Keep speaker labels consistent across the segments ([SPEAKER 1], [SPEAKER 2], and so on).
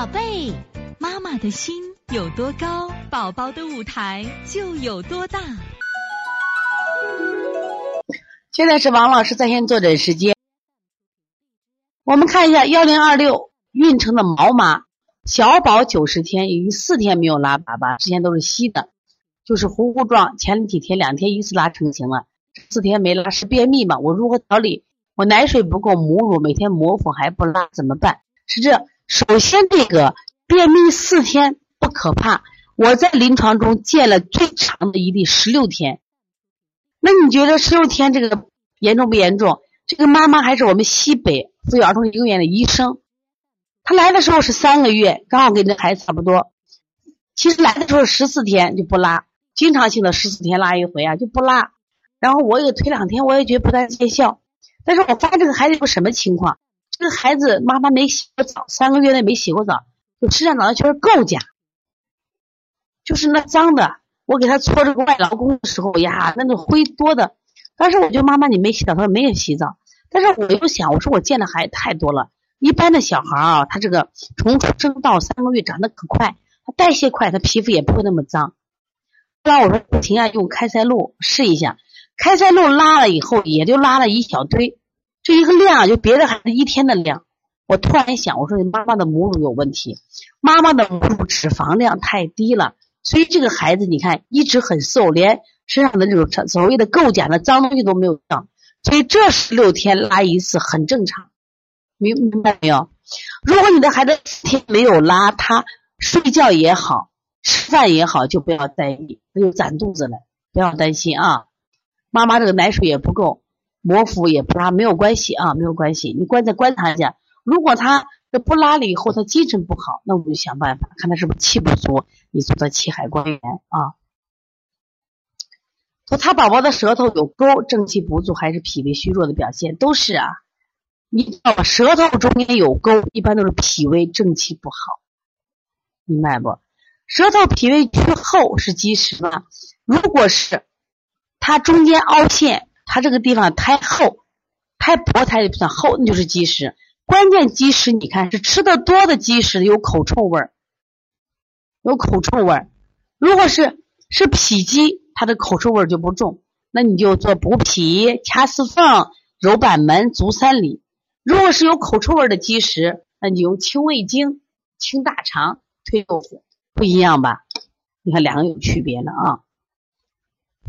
[SPEAKER 1] 宝贝，妈妈的心有多高，宝宝的舞台就有多大。
[SPEAKER 2] 现在是王老师在线坐诊时间。我们看一下幺零二六运城的毛妈，小宝九十天，已经四天没有拉粑粑，之前都是稀的，就是糊糊状。前几天两天一次拉成型了，四天没拉是便秘嘛？我如何调理？我奶水不够，母乳每天磨腹还不拉，怎么办？是这，首先这个便秘四天不可怕，我在临床中见了最长的一例十六天。那你觉得十六天这个严重不严重？这个妈妈还是我们西北妇幼儿童医院的医生，她来的时候是三个月，刚好跟这孩子差不多。其实来的时候十四天就不拉，经常性的十四天拉一回啊就不拉。然后我也推两天，我也觉得不太见效。但是我发现这个孩子有什么情况？这个孩子妈妈没洗过澡，三个月内没洗过澡，就身上长的全是垢痂，就是那脏的。我给他搓这个外劳宫的时候呀，那个灰多的。当时我就妈妈你没洗澡，他说没有洗澡。但是我又想，我说我见的孩子太多了，一般的小孩啊，他这个从出生到三个月长得可快，他代谢快，他皮肤也不会那么脏。后来我说不行啊，用开塞露试一下。开塞露拉了以后，也就拉了一小堆，这一个量就别的孩子一天的量。我突然想，我说你妈妈的母乳有问题，妈妈的母乳脂肪量太低了，所以这个孩子你看一直很瘦，连身上的这种所谓的垢痂的脏东西都没有掉，所以这十六天拉一次很正常，明明白没有？如果你的孩子四天没有拉，他睡觉也好，吃饭也好，就不要在意，他就攒肚子了，不要担心啊。妈妈这个奶水也不够，模糊也不拉，没有关系啊，没有关系。你观再观察一下，如果他这不拉了以后，他精神不好，那我们就想办法，看他是不是气不足，你做的气海关元啊。说他宝宝的舌头有沟，正气不足还是脾胃虚弱的表现？都是啊。你知道吧？舌头中间有沟，一般都是脾胃正气不好，明白不？舌头脾胃虚厚是积食吗？如果是。它中间凹陷，它这个地方太厚、太薄、它也不算厚，那就是积食。关键积食，你看是吃的多的积食，有口臭味儿，有口臭味儿。如果是是脾积，它的口臭味儿就不重，那你就做补脾、掐四缝、揉板门、足三里。如果是有口臭味的积食，那你用清胃经、清大肠、推豆腐，不一样吧？你看两个有区别了啊。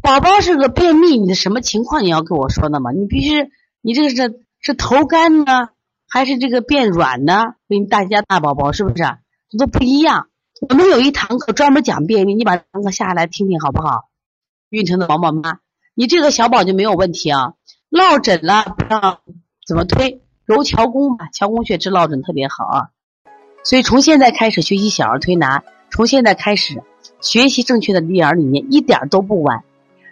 [SPEAKER 2] 宝宝是个便秘，你的什么情况？你要跟我说的嘛？你必须，你这个是是头干呢，还是这个变软呢？给你大家大宝宝是不是？这都不一样。我们有一堂课专门讲便秘，你把堂课下来听听好不好？运城的宝宝妈，你这个小宝就没有问题啊。落枕了，不让怎么推？揉桥弓吧，桥弓穴治落枕特别好啊。所以从现在开始学习小儿推拿，从现在开始学习正确的育儿理念，一点都不晚。